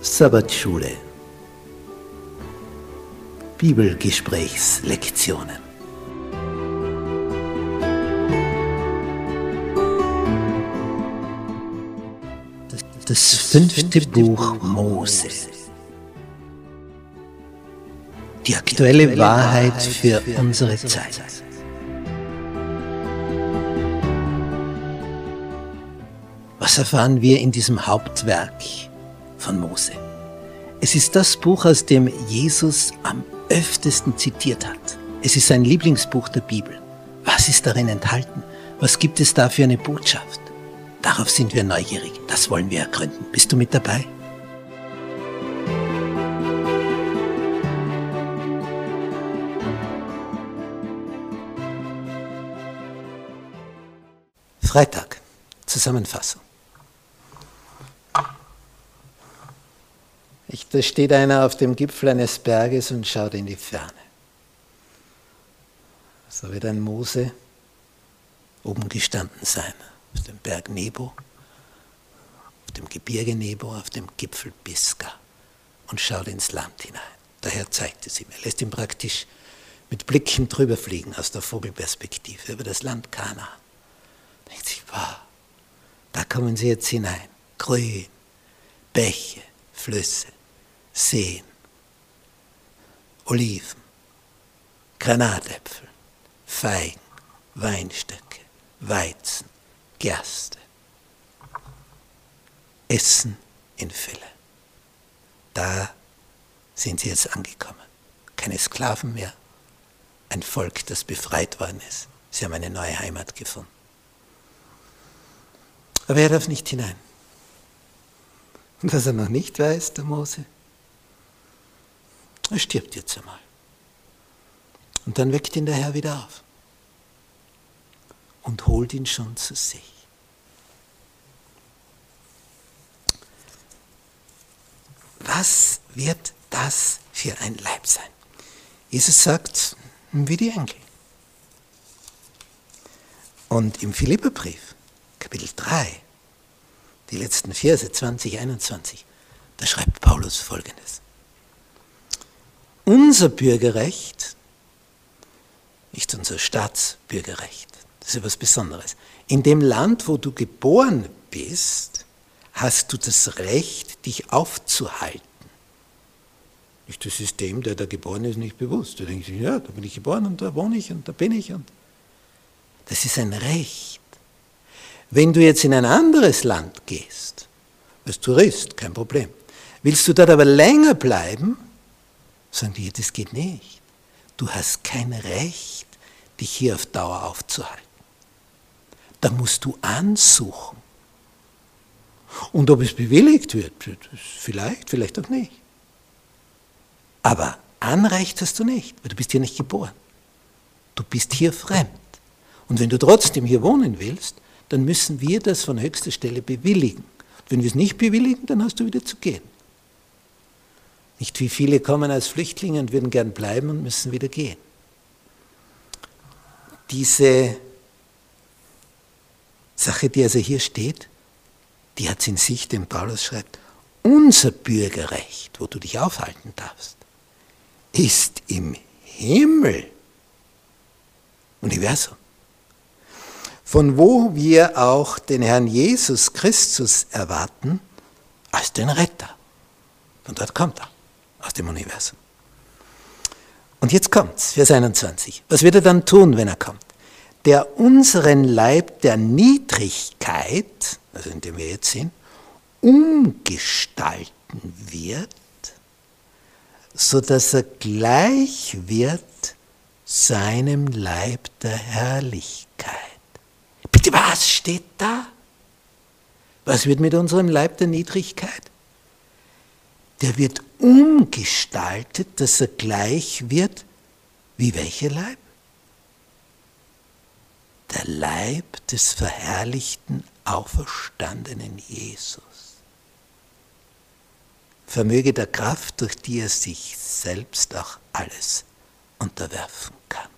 Sabbatschule. Bibelgesprächslektionen. Das fünfte Buch Mose. Die aktuelle Wahrheit für unsere Zeit. Was erfahren wir in diesem Hauptwerk von Mose? Es ist das Buch, aus dem Jesus am öftesten zitiert hat. Es ist sein Lieblingsbuch der Bibel. Was ist darin enthalten? Was gibt es da für eine Botschaft? Darauf sind wir neugierig. Das wollen wir ergründen. Bist du mit dabei? Freitag. Zusammenfassung. Ich, da steht einer auf dem Gipfel eines Berges und schaut in die Ferne. So wird ein Mose oben gestanden sein, auf dem Berg Nebo, auf dem Gebirge Nebo, auf dem Gipfel Pisgah und schaut ins Land hinein. Daher zeigt es ihm. Er lässt ihn praktisch mit Blicken drüber fliegen aus der Vogelperspektive über das Land Kana. Denkt sich, wow, da kommen sie jetzt hinein. Grün, Bäche, Flüsse, Seen, Oliven, Granatäpfel, Feigen, Weinstöcke, Weizen, Gerste. Essen in Fülle. Da sind sie jetzt angekommen. Keine Sklaven mehr. Ein Volk, das befreit worden ist. Sie haben eine neue Heimat gefunden. Aber er darf nicht hinein. Und was er noch nicht weiß, der Mose, er stirbt jetzt einmal. Und dann weckt ihn der Herr wieder auf und holt ihn schon zu sich. Was wird das für ein Leib sein? Jesus sagt, wie die Engel. Und im Philipperbrief, Kapitel 3, die letzten Verse 20, 21, da schreibt Paulus folgendes. Unser Bürgerrecht, nicht unser Staatsbürgerrecht, das ist etwas Besonderes. In dem Land, wo du geboren bist, hast du das Recht, dich aufzuhalten. Nicht das System, der da geboren ist, nicht bewusst. Du denkst, ja, da bin ich geboren und da wohne ich und da bin ich. Und das ist ein Recht. Wenn du jetzt in ein anderes Land gehst, als Tourist, kein Problem, willst du dort aber länger bleiben, sagen die, das geht nicht. Du hast kein Recht, dich hier auf Dauer aufzuhalten. Da musst du ansuchen. Und ob es bewilligt wird, vielleicht, vielleicht auch nicht. Aber Anrecht hast du nicht, weil du bist hier nicht geboren. Du bist hier fremd. Und wenn du trotzdem hier wohnen willst, dann müssen wir das von höchster Stelle bewilligen. Wenn wir es nicht bewilligen, dann hast du wieder zu gehen. Nicht wie viele kommen als Flüchtlinge und würden gern bleiben und müssen wieder gehen. Diese Sache, die also hier steht, die hat es in sich, den Paulus schreibt, unser Bürgerrecht, wo du dich aufhalten darfst, ist im Himmel. Universum von wo wir auch den Herrn Jesus Christus erwarten als den Retter. Von dort kommt er, aus dem Universum. Und jetzt kommt's, Vers 21. Was wird er dann tun, wenn er kommt? Der unseren Leib der Niedrigkeit, also in dem wir jetzt sind, umgestalten wird, sodass er gleich wird seinem Leib der Herrlichkeit. Bitte, was steht da? Was wird mit unserem Leib der Niedrigkeit? Der wird umgestaltet, dass er gleich wird wie welcher Leib? Der Leib des verherrlichten, auferstandenen Jesus. Vermöge der Kraft, durch die er sich selbst auch alles unterwerfen kann.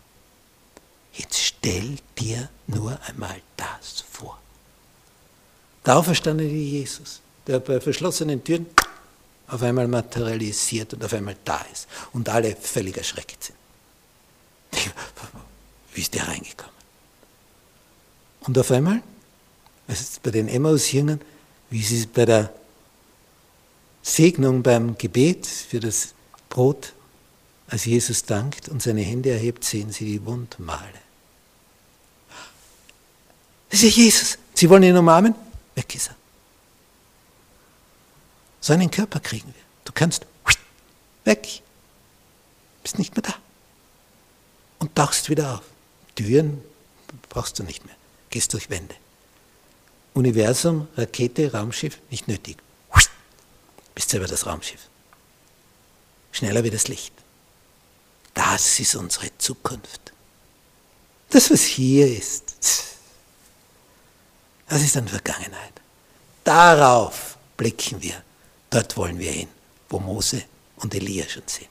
Jetzt stell dir nur einmal das vor. Der auferstandene Jesus, der bei verschlossenen Türen auf einmal materialisiert und auf einmal da ist und alle völlig erschreckt sind. Wie ist der reingekommen? Und auf einmal, es ist bei den Emmaus-Jüngern, wie sie bei der Segnung beim Gebet für das Brot, als Jesus dankt und seine Hände erhebt, sehen sie die Wundmale. Das ist ja Jesus. Sie wollen ihn umarmen? Weg ist er. So einen Körper kriegen wir. Du kannst weg. Bist nicht mehr da. Und tauchst wieder auf. Türen brauchst du nicht mehr. Gehst durch Wände. Universum, Rakete, Raumschiff, nicht nötig. Bist selber das Raumschiff. Schneller wie das Licht. Das ist unsere Zukunft. Das, was hier ist, das ist dann Vergangenheit. Darauf blicken wir. Dort wollen wir hin, wo Mose und Elia schon sind.